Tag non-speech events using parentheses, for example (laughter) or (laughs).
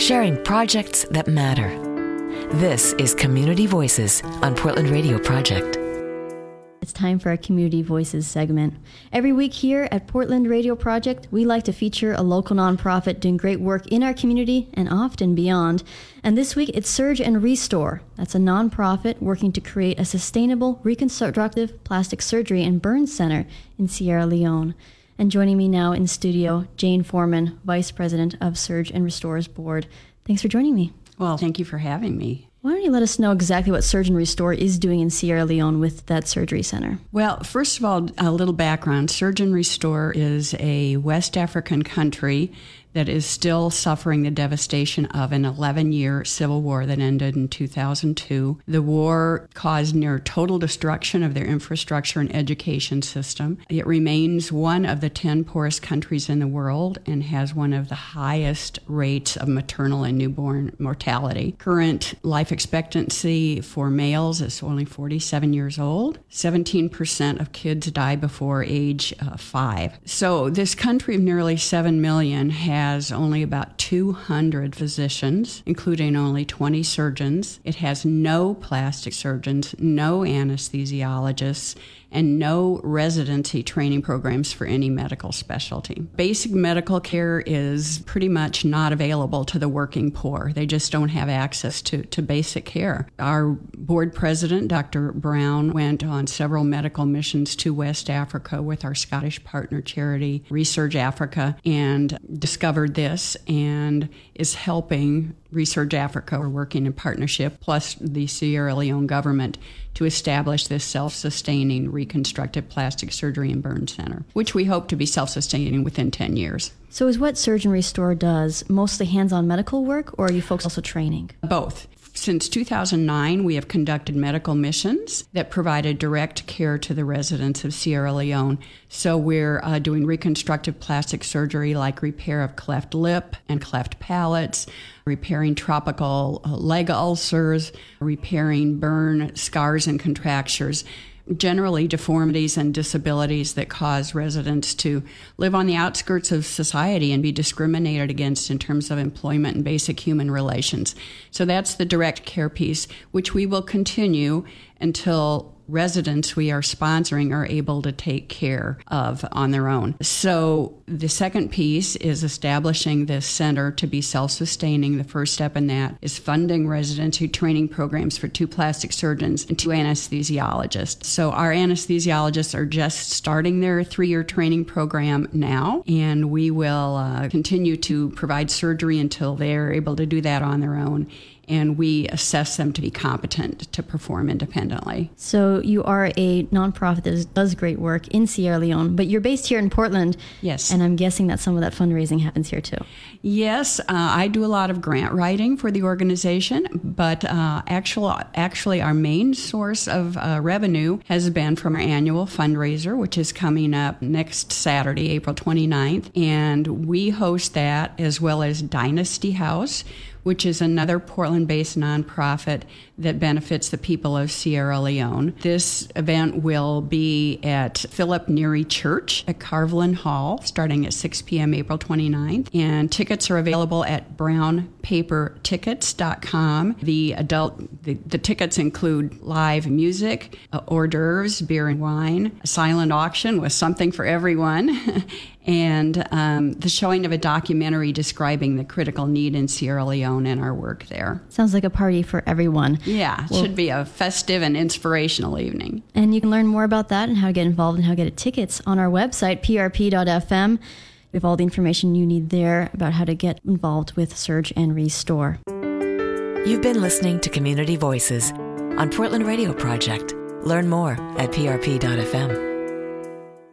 sharing projects that matter. This is Community Voices on Portland Radio Project. It's time for our Community Voices segment. Every week here at Portland Radio Project, we like to feature a local nonprofit doing great work in our community and often beyond. And this week it's Surg and Restore. That's a nonprofit working to create a sustainable reconstructive plastic surgery and burn center in Sierra Leone. And joining me now in studio, Jane Foreman, Vice President of Surg and Restore's board. Thanks for joining me. Well, thank you for having me. Why don't you let us know exactly what Surg and Restore is doing in Sierra Leone with that surgery center? Well, first of all, a little background. Surg and Restore is a West African country that is still suffering the devastation of an 11 year civil war that ended in 2002. The war caused near total destruction of their infrastructure and education system. It remains one of the 10 poorest countries in the world and has one of the highest rates of maternal and newborn mortality. Current life expectancy for males is only 47 years old. 17% of kids die before age uh, five. So, this country of nearly 7 million has has only about 200 physicians, including only 20 surgeons. It has no plastic surgeons, no anesthesiologists, and no residency training programs for any medical specialty. Basic medical care is pretty much not available to the working poor. They just don't have access to, to basic care. Our board president, Dr. Brown, went on several medical missions to West Africa with our Scottish partner charity, ReSurge Africa, and discovered this and is helping ReSurge Africa. We're working in partnership, plus the Sierra Leone government, to establish this self sustaining reconstructive plastic surgery and burn center, which we hope to be self sustaining within 10 years. So, is what Surg and Restore does mostly hands on medical work, or are you folks also training? Both. Since 2009, we have conducted medical missions that provided direct care to the residents of Sierra Leone. So we're uh, doing reconstructive plastic surgery like repair of cleft lip and cleft palates, repairing tropical uh, leg ulcers, repairing burn scars and contractures generally deformities and disabilities that cause residents to live on the outskirts of society and be discriminated against in terms of employment and basic human relations. So that's the direct care piece, which we will continue until residents we are sponsoring are able to take care of on their own. So the second piece is establishing this center to be self sustaining. The first step in that is funding residency training programs for two plastic surgeons and two anesthesiologists. So our anesthesiologists are just starting their three year training program now, and we will uh, continue to provide surgery until they're able to do that on their own and we assess them to be competent to perform independently. So you are a nonprofit that does great work in Sierra Leone, but you're based here in Portland. Yes. And I'm guessing that some of that fundraising happens here too. Yes, uh, I do a lot of grant writing for the organization, but uh, actual, actually our main source of uh, revenue has been from our annual fundraiser, which is coming up next Saturday, April 29th. And we host that as well as Dynasty House which is another Portland based nonprofit that benefits the people of Sierra Leone. This event will be at Philip Neri Church at Carvlin Hall starting at 6 p.m. April 29th. And tickets are available at brownpapertickets.com. The adult, the, the tickets include live music, uh, hors d'oeuvres, beer and wine, a silent auction with something for everyone. (laughs) and um, the showing of a documentary describing the critical need in Sierra Leone and our work there. Sounds like a party for everyone. Yeah, it well, should be a festive and inspirational evening. And you can learn more about that and how to get involved and how to get tickets on our website, prp.fm. We have all the information you need there about how to get involved with Surg and Restore. You've been listening to Community Voices on Portland Radio Project. Learn more at prp.fm.